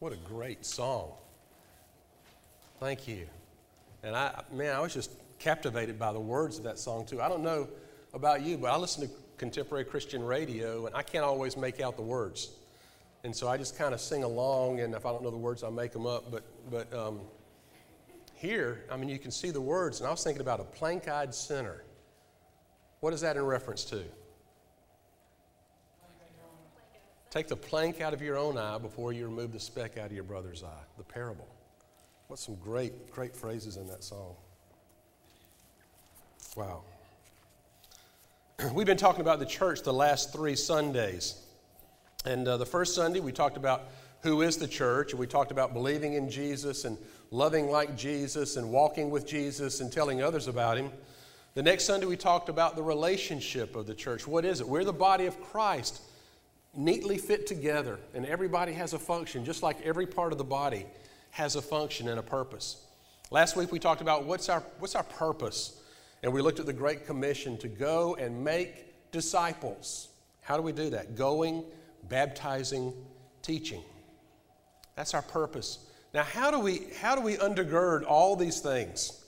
What a great song. Thank you. And I, man, I was just captivated by the words of that song too. I don't know about you, but I listen to contemporary Christian radio and I can't always make out the words. And so I just kind of sing along, and if I don't know the words, I'll make them up. But, but um, here, I mean, you can see the words, and I was thinking about a plank eyed sinner. What is that in reference to? Take the plank out of your own eye before you remove the speck out of your brother's eye. The parable. What some great, great phrases in that song. Wow. We've been talking about the church the last three Sundays. And uh, the first Sunday, we talked about who is the church, and we talked about believing in Jesus and loving like Jesus and walking with Jesus and telling others about him. The next Sunday, we talked about the relationship of the church. What is it? We're the body of Christ, neatly fit together, and everybody has a function, just like every part of the body has a function and a purpose. Last week, we talked about what's our, what's our purpose, and we looked at the Great Commission to go and make disciples. How do we do that? Going baptizing, teaching. That's our purpose. Now, how do we, how do we undergird all these things?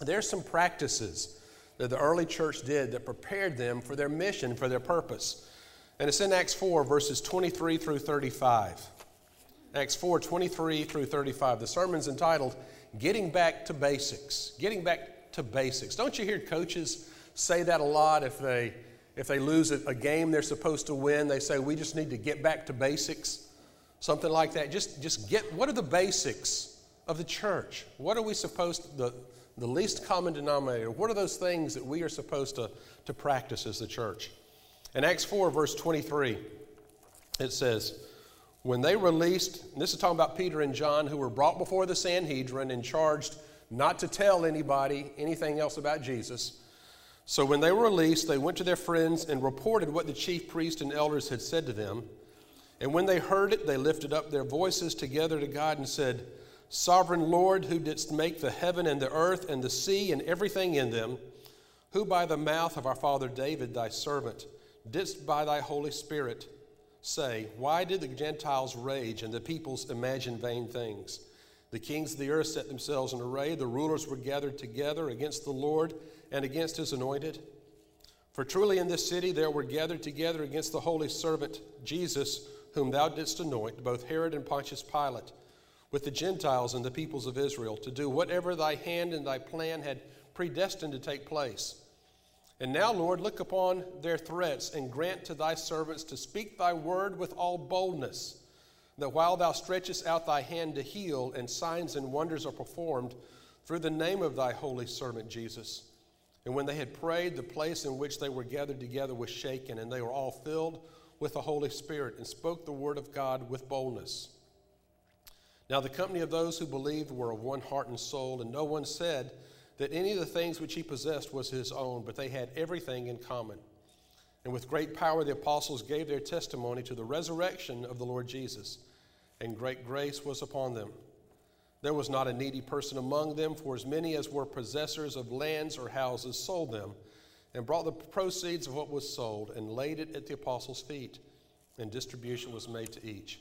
There's some practices that the early church did that prepared them for their mission, for their purpose. And it's in Acts 4, verses 23 through 35. Acts 4, 23 through 35. The sermon's entitled Getting Back to Basics. Getting Back to Basics. Don't you hear coaches say that a lot if they if they lose a, game they're supposed to win, they say, we just need to get back to basics. Something like that. Just, just get, what are the basics of the church? What are we supposed to, the, the least common denominator? What are those things that we are supposed to, to practice as the church? In Acts 4, verse 23, it says, When they released, this is talking about Peter and John, who were brought before the Sanhedrin and charged not to tell anybody anything else about Jesus. So when they were released, they went to their friends and reported what the chief priests and elders had said to them. And when they heard it, they lifted up their voices together to God and said, Sovereign Lord, who didst make the heaven and the earth and the sea and everything in them, who by the mouth of our father David, thy servant, didst by thy Holy Spirit say, Why did the Gentiles rage and the peoples imagine vain things? The kings of the earth set themselves in array, the rulers were gathered together against the Lord and against his anointed. For truly in this city there were gathered together against the holy servant Jesus, whom thou didst anoint, both Herod and Pontius Pilate, with the Gentiles and the peoples of Israel, to do whatever thy hand and thy plan had predestined to take place. And now, Lord, look upon their threats and grant to thy servants to speak thy word with all boldness, that while thou stretchest out thy hand to heal, and signs and wonders are performed through the name of thy holy servant Jesus. And when they had prayed, the place in which they were gathered together was shaken, and they were all filled with the Holy Spirit and spoke the word of God with boldness. Now, the company of those who believed were of one heart and soul, and no one said that any of the things which he possessed was his own, but they had everything in common. And with great power, the apostles gave their testimony to the resurrection of the Lord Jesus, and great grace was upon them. There was not a needy person among them, for as many as were possessors of lands or houses sold them, and brought the proceeds of what was sold, and laid it at the apostles' feet, and distribution was made to each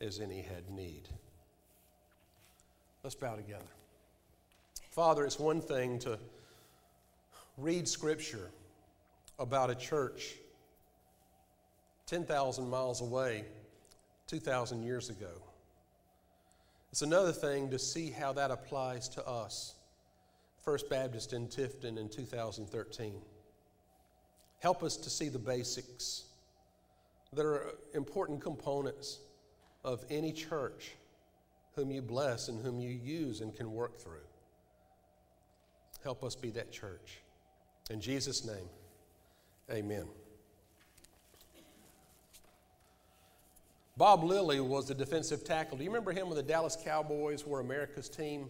as any had need. Let's bow together. Father, it's one thing to read scripture about a church 10,000 miles away 2,000 years ago. It's another thing to see how that applies to us. First Baptist in Tifton in 2013. Help us to see the basics that are important components of any church whom you bless and whom you use and can work through. Help us be that church. In Jesus' name, amen. Bob Lilly was the defensive tackle. Do you remember him when the Dallas Cowboys were America's team?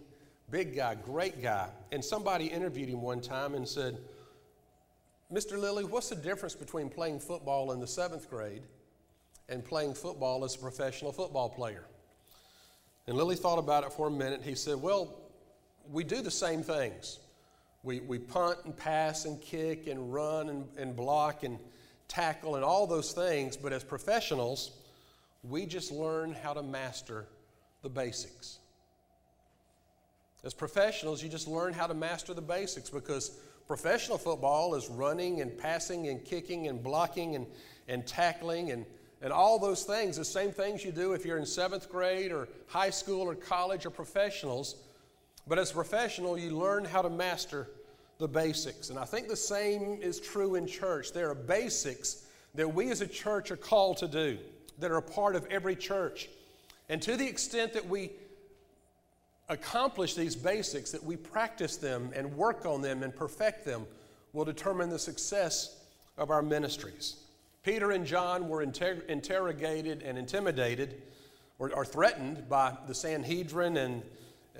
Big guy, great guy. And somebody interviewed him one time and said, Mr. Lilly, what's the difference between playing football in the seventh grade and playing football as a professional football player? And Lilly thought about it for a minute. He said, Well, we do the same things. We, we punt and pass and kick and run and, and block and tackle and all those things, but as professionals, we just learn how to master the basics. As professionals, you just learn how to master the basics because professional football is running and passing and kicking and blocking and, and tackling and, and all those things, the same things you do if you're in seventh grade or high school or college or professionals. But as a professional, you learn how to master the basics. And I think the same is true in church. There are basics that we as a church are called to do that are a part of every church. And to the extent that we accomplish these basics, that we practice them and work on them and perfect them, will determine the success of our ministries. Peter and John were inter- interrogated and intimidated or, or, threatened by the Sanhedrin and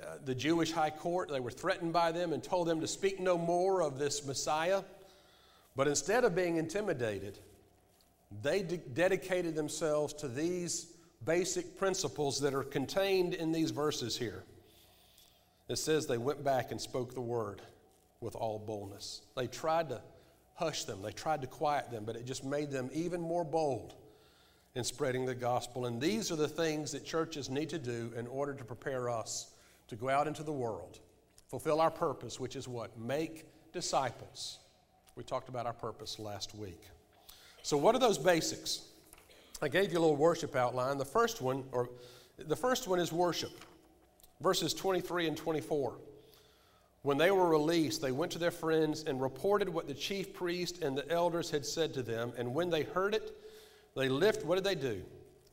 uh, the Jewish high court. They were threatened by them and told them to speak no more of this Messiah. But instead of being intimidated, they de- dedicated themselves to these basic principles that are contained in these verses here. It says they went back and spoke the word with all boldness. They tried to hush them, they tried to quiet them, but it just made them even more bold in spreading the gospel. And these are the things that churches need to do in order to prepare us to go out into the world, fulfill our purpose, which is what? Make disciples. We talked about our purpose last week. So, what are those basics? I gave you a little worship outline. The first one, or the first one is worship. Verses 23 and 24. When they were released, they went to their friends and reported what the chief priest and the elders had said to them. And when they heard it, they lift. What did they do?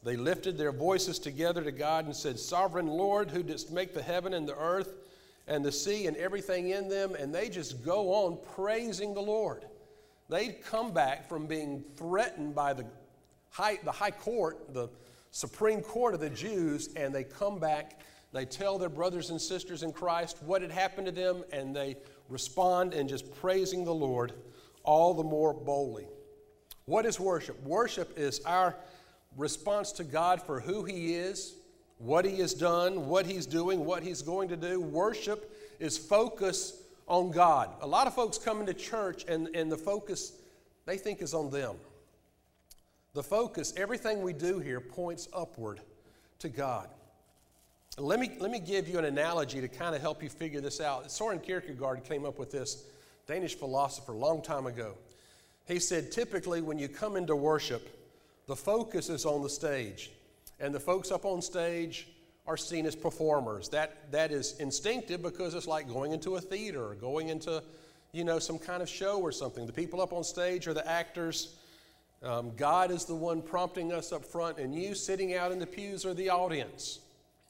They lifted their voices together to God and said, "Sovereign Lord, who didst make the heaven and the earth and the sea and everything in them," and they just go on praising the Lord. They'd come back from being threatened by the high, the high court, the Supreme Court of the Jews, and they come back. They tell their brothers and sisters in Christ what had happened to them, and they respond in just praising the Lord all the more boldly. What is worship? Worship is our response to God for who He is, what He has done, what He's doing, what He's going to do. Worship is focus on God. A lot of folks come into church and, and the focus they think is on them. The focus, everything we do here points upward to God. Let me, let me give you an analogy to kind of help you figure this out. Soren Kierkegaard came up with this, Danish philosopher, a long time ago. He said, typically, when you come into worship, the focus is on the stage. And the folks up on stage are seen as performers. That, that is instinctive because it's like going into a theater or going into, you know, some kind of show or something. The people up on stage are the actors. Um, God is the one prompting us up front, and you sitting out in the pews are the audience.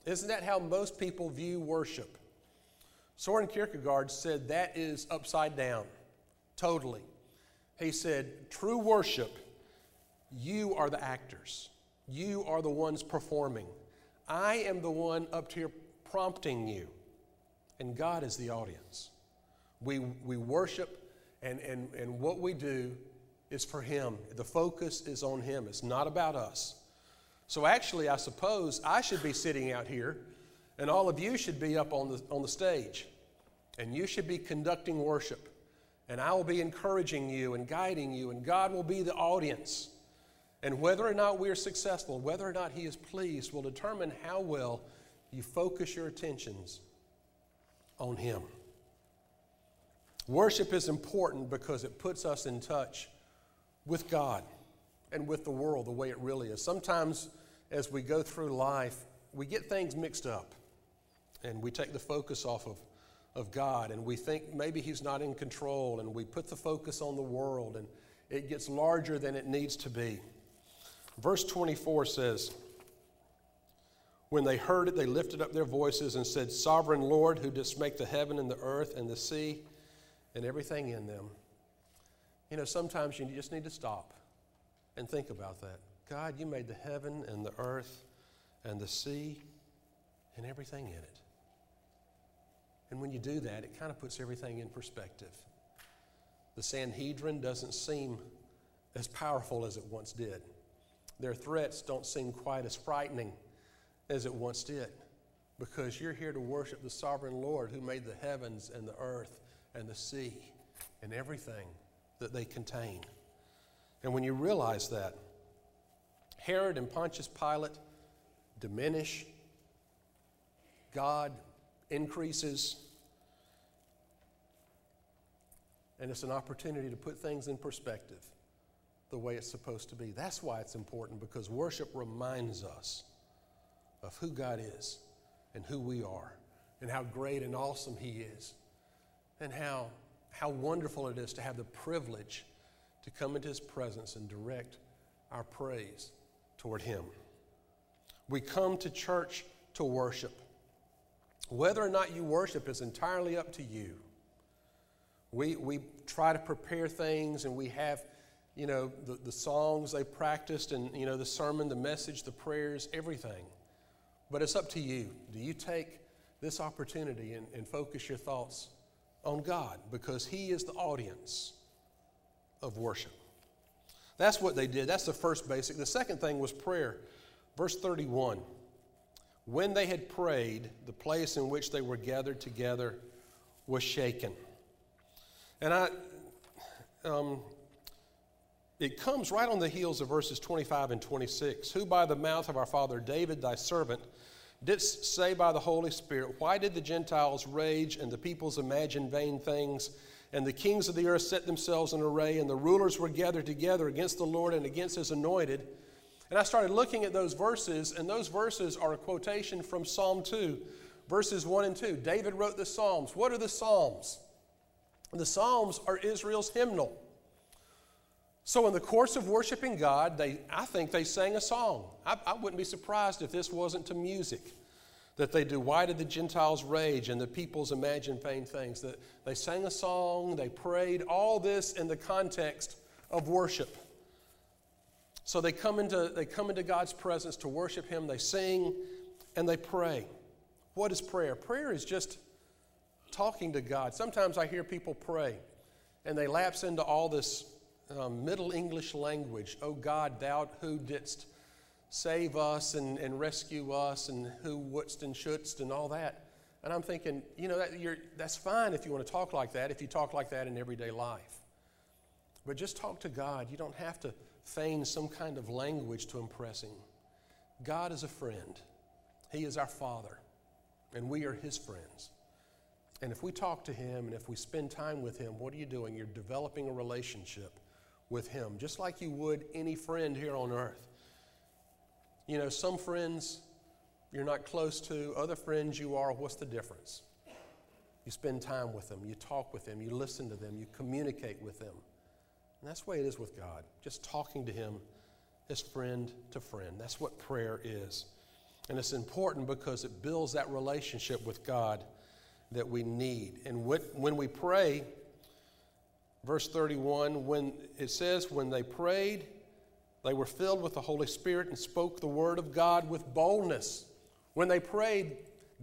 Isn't that how most people view worship? Soren Kierkegaard said that is upside down, totally. He said, true worship, you are the actors, you are the ones performing. I am the one up here prompting you, and God is the audience. We, we worship, and, and, and what we do is for Him. The focus is on Him, it's not about us. So, actually, I suppose I should be sitting out here, and all of you should be up on the, on the stage, and you should be conducting worship. And I will be encouraging you and guiding you, and God will be the audience. And whether or not we're successful, whether or not He is pleased, will determine how well you focus your attentions on Him. Worship is important because it puts us in touch with God and with the world the way it really is. Sometimes, as we go through life, we get things mixed up and we take the focus off of, of God and we think maybe He's not in control and we put the focus on the world and it gets larger than it needs to be. Verse 24 says, When they heard it, they lifted up their voices and said, Sovereign Lord, who didst make the heaven and the earth and the sea and everything in them. You know, sometimes you just need to stop and think about that. God, you made the heaven and the earth and the sea and everything in it. And when you do that, it kind of puts everything in perspective. The Sanhedrin doesn't seem as powerful as it once did. Their threats don't seem quite as frightening as it once did because you're here to worship the sovereign Lord who made the heavens and the earth and the sea and everything that they contain. And when you realize that, Herod and Pontius Pilate diminish God increases. And it's an opportunity to put things in perspective the way it's supposed to be. That's why it's important because worship reminds us of who God is and who we are and how great and awesome He is and how, how wonderful it is to have the privilege to come into His presence and direct our praise toward Him. We come to church to worship. Whether or not you worship is entirely up to you. We, we try to prepare things and we have, you know, the, the songs they practiced and, you know, the sermon, the message, the prayers, everything. But it's up to you. Do you take this opportunity and, and focus your thoughts on God? Because He is the audience of worship. That's what they did. That's the first basic. The second thing was prayer. Verse 31 When they had prayed, the place in which they were gathered together was shaken. And I, um, it comes right on the heels of verses 25 and 26. Who by the mouth of our father David, thy servant, didst say by the Holy Spirit, Why did the Gentiles rage and the peoples imagine vain things? And the kings of the earth set themselves in array, and the rulers were gathered together against the Lord and against his anointed. And I started looking at those verses, and those verses are a quotation from Psalm 2, verses 1 and 2. David wrote the Psalms. What are the Psalms? The Psalms are Israel's hymnal. So, in the course of worshiping God, they, I think they sang a song. I, I wouldn't be surprised if this wasn't to music that they do. Why did the Gentiles rage and the peoples imagine vain things? That they sang a song, they prayed, all this in the context of worship. So they come into, they come into God's presence to worship Him, they sing, and they pray. What is prayer? Prayer is just talking to God. Sometimes I hear people pray and they lapse into all this um, Middle English language. Oh God, thou who didst save us and, and rescue us and who wouldst and shouldst and all that. And I'm thinking, you know, that, that's fine if you want to talk like that, if you talk like that in everyday life. But just talk to God. You don't have to feign some kind of language to impress Him. God is a friend, He is our Father, and we are His friends. And if we talk to Him and if we spend time with Him, what are you doing? You're developing a relationship with Him, just like you would any friend here on earth. You know, some friends you're not close to, other friends you are. What's the difference? You spend time with them, you talk with them, you listen to them, you communicate with them. And that's the way it is with God, just talking to Him as friend to friend. That's what prayer is. And it's important because it builds that relationship with God that we need. And when we pray, verse 31, when it says, when they prayed, they were filled with the Holy Spirit and spoke the word of God with boldness. When they prayed,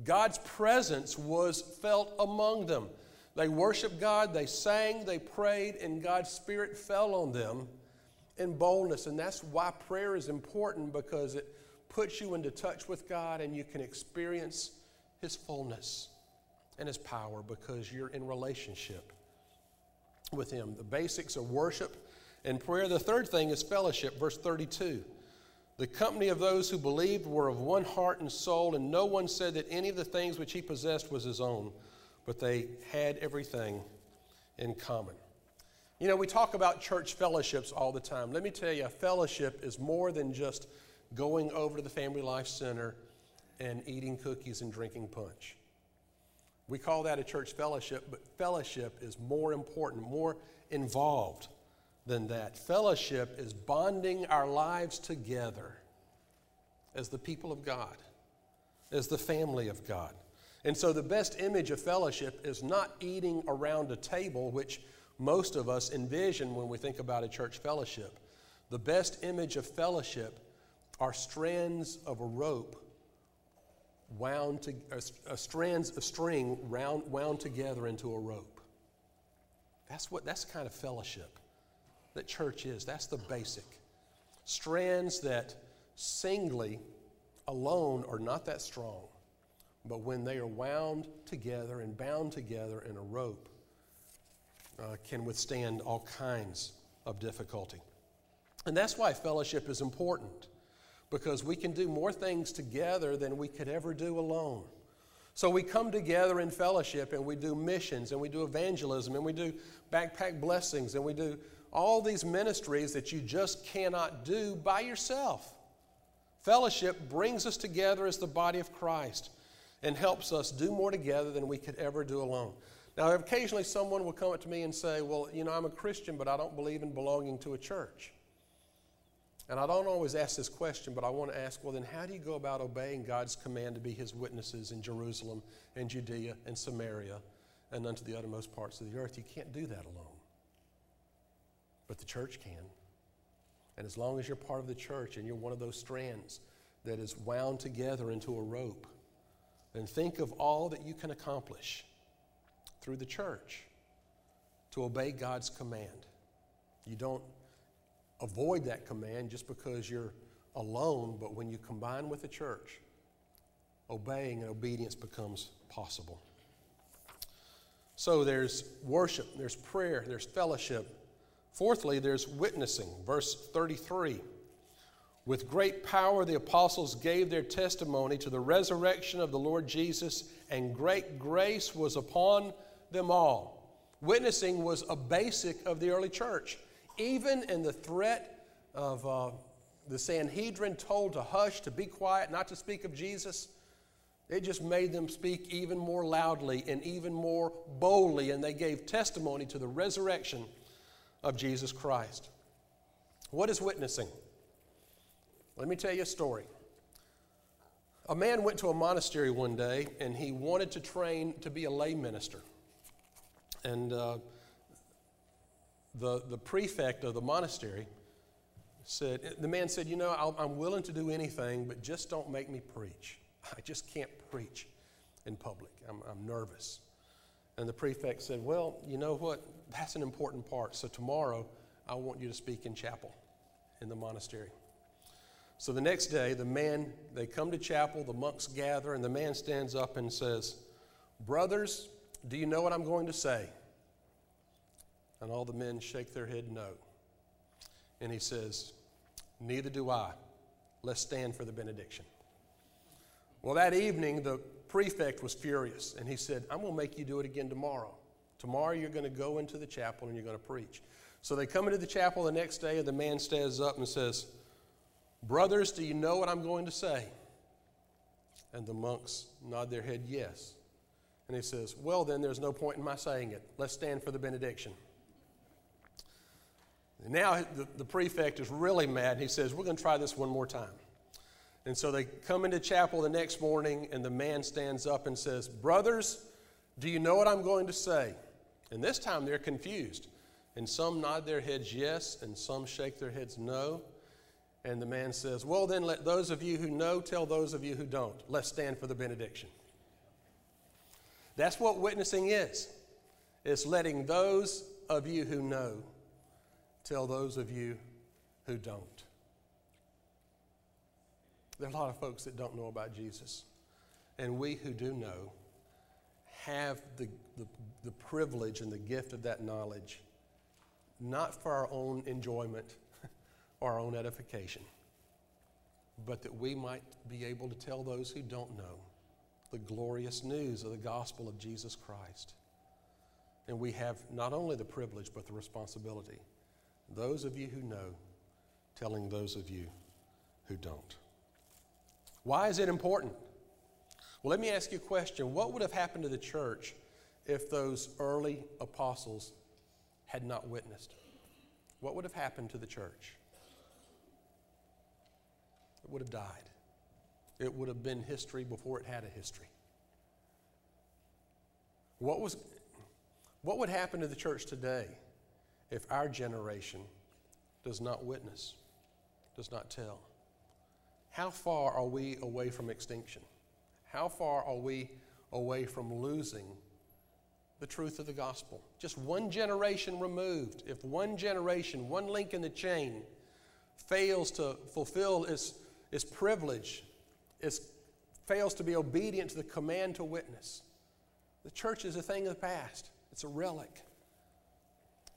God's presence was felt among them. They worshiped God, they sang, they prayed, and God's Spirit fell on them in boldness. And that's why prayer is important because it puts you into touch with God and you can experience His fullness and His power because you're in relationship with Him. The basics of worship and prayer. The third thing is fellowship, verse 32. The company of those who believed were of one heart and soul, and no one said that any of the things which he possessed was his own, but they had everything in common. You know, we talk about church fellowships all the time. Let me tell you, a fellowship is more than just going over to the Family Life Center and eating cookies and drinking punch. We call that a church fellowship, but fellowship is more important, more involved than that. Fellowship is bonding our lives together as the people of God, as the family of God. And so, the best image of fellowship is not eating around a table, which most of us envision when we think about a church fellowship. The best image of fellowship are strands of a rope wound to, uh, strands of string round, wound together into a rope. That's what that's kind of fellowship that church is. That's the basic. Strands that singly, alone, are not that strong, but when they are wound together and bound together in a rope, uh, can withstand all kinds of difficulty. And that's why fellowship is important, because we can do more things together than we could ever do alone. So we come together in fellowship and we do missions and we do evangelism and we do backpack blessings and we do all these ministries that you just cannot do by yourself. Fellowship brings us together as the body of Christ and helps us do more together than we could ever do alone. Now, occasionally someone will come up to me and say, Well, you know, I'm a Christian, but I don't believe in belonging to a church. And I don't always ask this question, but I want to ask, well, then how do you go about obeying God's command to be his witnesses in Jerusalem and Judea and Samaria and unto the uttermost parts of the earth? You can't do that alone. But the church can. And as long as you're part of the church and you're one of those strands that is wound together into a rope, then think of all that you can accomplish through the church to obey God's command. You don't avoid that command just because you're alone, but when you combine with the church, obeying and obedience becomes possible. So there's worship, there's prayer, there's fellowship. Fourthly, there's witnessing. Verse 33. With great power, the apostles gave their testimony to the resurrection of the Lord Jesus, and great grace was upon them all. Witnessing was a basic of the early church even in the threat of uh, the Sanhedrin told to hush, to be quiet, not to speak of Jesus, it just made them speak even more loudly and even more boldly, and they gave testimony to the resurrection of Jesus Christ. What is witnessing? Let me tell you a story. A man went to a monastery one day and he wanted to train to be a lay minister. And uh, the, the prefect of the monastery said, the man said, You know, i am willing to do anything, but just don't make me preach. I just can't preach in public. I'm, I'm nervous. And the prefect said, Well, you know what? That's an important part. So tomorrow, I want you to speak in chapel in the monastery. So the next day, the man, they come to chapel, the monks gather, and the man stands up and says, Brothers, do you know what I'm going to say? And all the men shake their head no. And he says, Neither do I. Let's stand for the benediction. Well, that evening, the prefect was furious, and he said, I'm going to make you do it again tomorrow. Tomorrow, you're going to go into the chapel and you're going to preach. So they come into the chapel the next day, and the man stands up and says, Brothers, do you know what I'm going to say? And the monks nod their head yes. And he says, Well, then, there's no point in my saying it. Let's stand for the benediction. And now the, the prefect is really mad. He says, We're going to try this one more time. And so they come into chapel the next morning, and the man stands up and says, Brothers, do you know what I'm going to say? And this time they're confused. And some nod their heads yes, and some shake their heads no. And the man says, Well, then let those of you who know tell those of you who don't. Let's stand for the benediction. That's what witnessing is it's letting those of you who know tell those of you who don't. There are a lot of folks that don't know about Jesus. And we who do know have the, the, the, privilege and the gift of that knowledge, not for our own enjoyment or our own edification, but that we might be able to tell those who don't know the glorious news of the gospel of Jesus Christ. And we have not only the privilege, but the responsibility those of you who know, telling those of you who don't. Why is it important? Well, let me ask you a question. What would have happened to the church if those early apostles had not witnessed? What would have happened to the church? It would have died. It would have been history before it had a history. What, was, what would happen to the church today if our generation does not witness, does not tell? How far are we away from extinction? How far are we away from losing the truth of the gospel? Just one generation removed. If one generation, one link in the chain, fails to fulfill its, its privilege, its, fails to be obedient to the command to witness, the church is a thing of the past. It's a relic.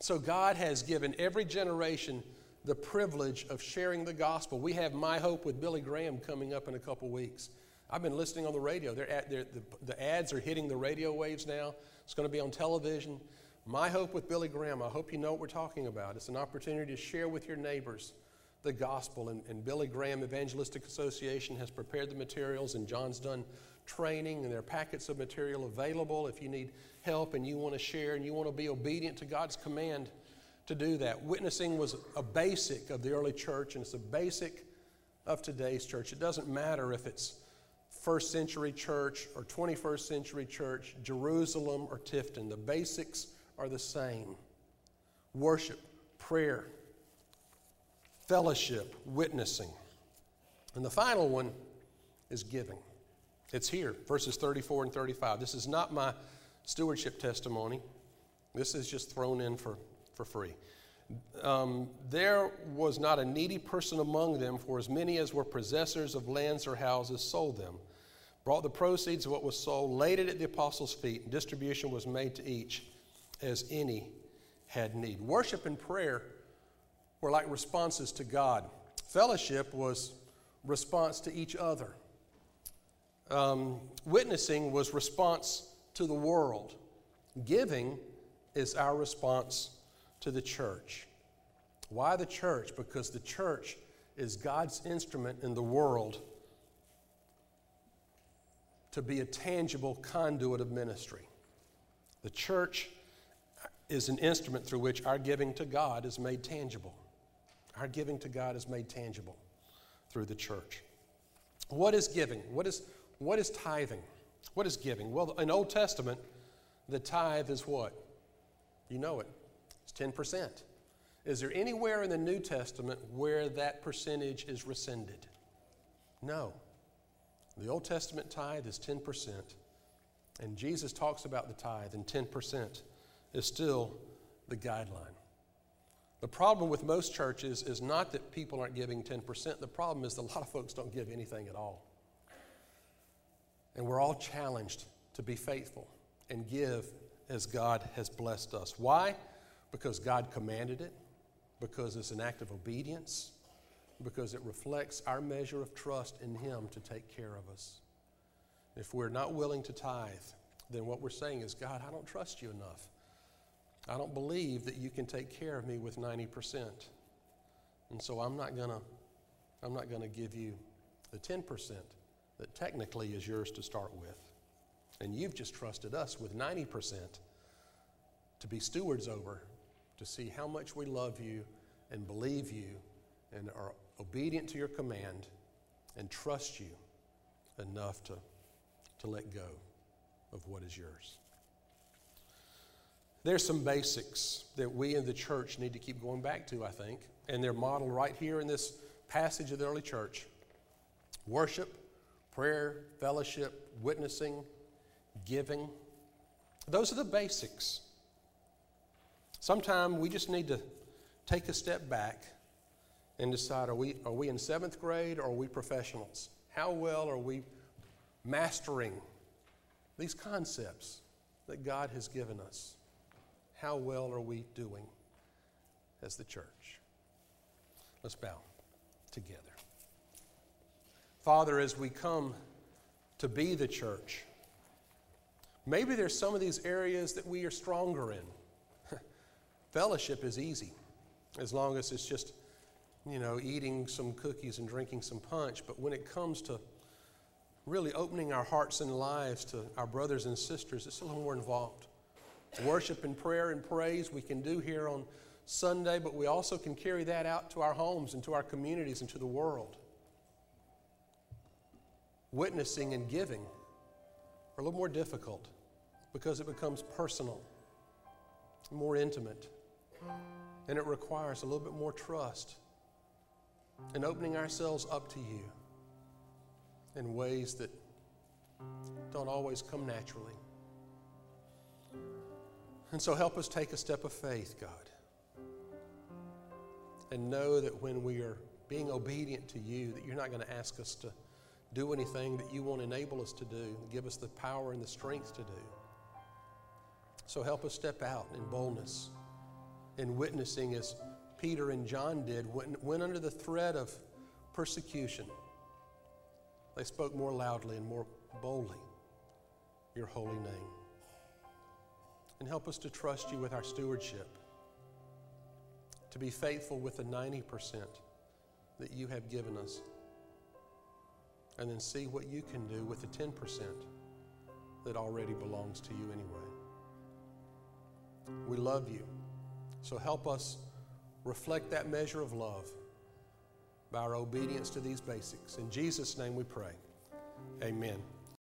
So God has given every generation the privilege of sharing the gospel. We have My Hope with Billy Graham coming up in a couple weeks. I've been listening on the radio. They're at, they're, the, the ads are hitting the radio waves now. It's going to be on television. My hope with Billy Graham, I hope you know what we're talking about. It's an opportunity to share with your neighbors the gospel. And, and Billy Graham Evangelistic Association has prepared the materials, and John's done training, and there are packets of material available if you need help and you want to share and you want to be obedient to God's command to do that. Witnessing was a basic of the early church, and it's a basic of today's church. It doesn't matter if it's first century church or 21st century church, Jerusalem or Tifton. The basics are the same worship, prayer, fellowship, witnessing. And the final one is giving. It's here, verses 34 and 35. This is not my stewardship testimony, this is just thrown in for, for free. Um, there was not a needy person among them, for as many as were possessors of lands or houses sold them, brought the proceeds of what was sold, laid it at the apostles' feet, and distribution was made to each as any had need. Worship and prayer were like responses to God. Fellowship was response to each other. Um, witnessing was response to the world. Giving is our response to the church. Why the church? Because the church is God's instrument in the world to be a tangible conduit of ministry. The church is an instrument through which our giving to God is made tangible. Our giving to God is made tangible through the church. What is giving? What is, what is tithing? What is giving? Well, in Old Testament, the tithe is what? You know it. It's 10%. Is there anywhere in the New Testament where that percentage is rescinded? No. The Old Testament tithe is 10%. And Jesus talks about the tithe, and 10% is still the guideline. The problem with most churches is not that people aren't giving 10%. The problem is that a lot of folks don't give anything at all. And we're all challenged to be faithful and give as God has blessed us. Why? Because God commanded it, because it's an act of obedience, because it reflects our measure of trust in Him to take care of us. If we're not willing to tithe, then what we're saying is, God, I don't trust you enough. I don't believe that you can take care of me with 90%. And so I'm not going to I'm not going to give you the 10% that technically is yours to start with. And you've just trusted us with 90% to be stewards over, to see how much we love you and believe you and are obedient to your command and trust you enough to, to let go of what is yours. There's some basics that we in the church need to keep going back to, I think, and they're modeled right here in this passage of the early church worship, prayer, fellowship, witnessing, giving. Those are the basics. Sometimes we just need to take a step back and decide are we, are we in seventh grade or are we professionals? How well are we mastering these concepts that God has given us? How well are we doing as the church? Let's bow together. Father, as we come to be the church, maybe there's some of these areas that we are stronger in. Fellowship is easy as long as it's just, you know, eating some cookies and drinking some punch. But when it comes to really opening our hearts and lives to our brothers and sisters, it's a little more involved. Worship and prayer and praise we can do here on Sunday, but we also can carry that out to our homes and to our communities and to the world. Witnessing and giving are a little more difficult because it becomes personal, more intimate, and it requires a little bit more trust and opening ourselves up to you in ways that don't always come naturally. And so help us take a step of faith, God. And know that when we are being obedient to you, that you're not going to ask us to do anything that you won't enable us to do, give us the power and the strength to do. So help us step out in boldness, in witnessing as Peter and John did, went under the threat of persecution, they spoke more loudly and more boldly your holy name. And help us to trust you with our stewardship, to be faithful with the 90% that you have given us, and then see what you can do with the 10% that already belongs to you anyway. We love you, so help us reflect that measure of love by our obedience to these basics. In Jesus' name we pray. Amen.